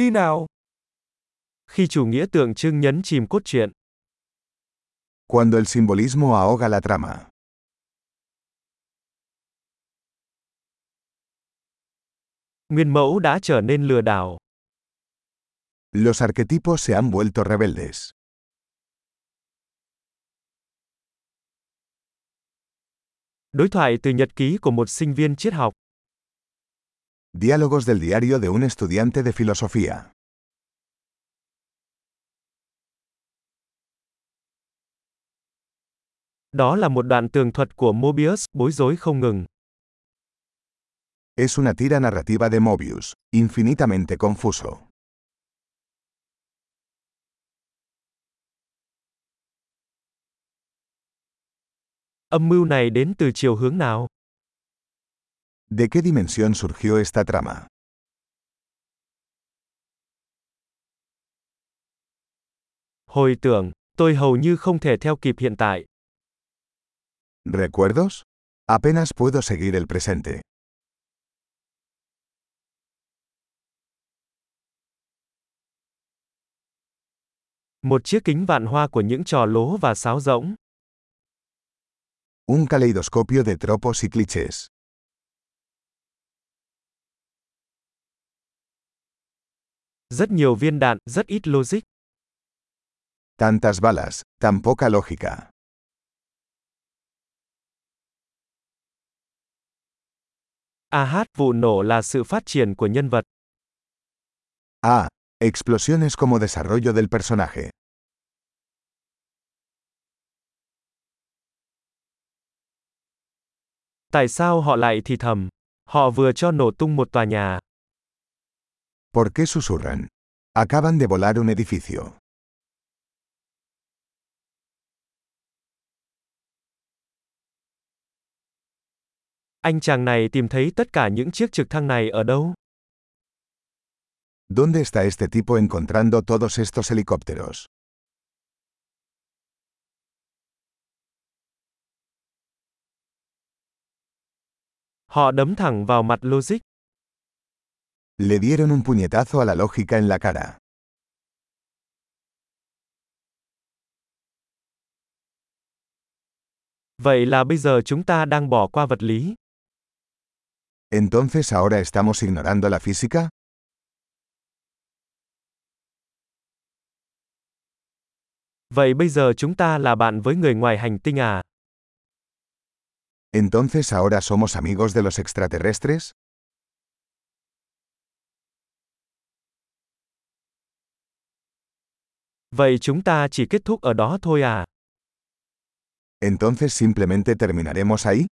Đi nào. Khi chủ nghĩa tượng trưng nhấn chìm cốt truyện. Cuando el simbolismo ahoga la trama. Nguyên mẫu đã trở nên lừa đảo. Los arquetipos se han vuelto rebeldes. Đối thoại từ nhật ký của một sinh viên triết học. Diálogos del diario de un estudiante de filosofía. Đó là một đoạn tường thuật của Mobius, bối rối không ngừng. Es una tira narrativa de Mobius, infinitamente confuso. Âm mưu này đến từ chiều hướng nào? ¿De qué dimensión surgió esta trama? Hồi tưởng, tôi hầu như không thể theo kịp hiện tại. ¿Recuerdos? Apenas puedo seguir el presente. Một chiếc kính vạn hoa của những trò lố và sáo rỗng. Un caleidoscopio de tropos y clichés. Rất nhiều viên đạn, rất ít logic. Tantas balas, tan poca lógica. AH, vụ nổ là sự phát triển của nhân vật. Ah, explosiones como desarrollo del personaje. Tại sao họ lại thì thầm? Họ vừa cho nổ tung một tòa nhà. ¿Por qué susurran? Acaban de volar un edificio. Anh chàng này tìm thấy tất cả những chiếc trực thăng này ở đâu? ¿Dónde está este tipo encontrando todos estos helicópteros? Họ đấm thẳng vào mặt logic. Le dieron un puñetazo a la lógica en la cara. Vậy là bây giờ chúng ta đang bỏ qua vật lý. ¿Entonces ahora estamos ignorando la física? Vậy bây giờ chúng ta là bạn với người ngoài hành tinh à? ¿Entonces ahora somos amigos de los extraterrestres? Vậy chúng ta chỉ kết thúc ở đó thôi à? ¿Entonces simplemente terminaremos ahí?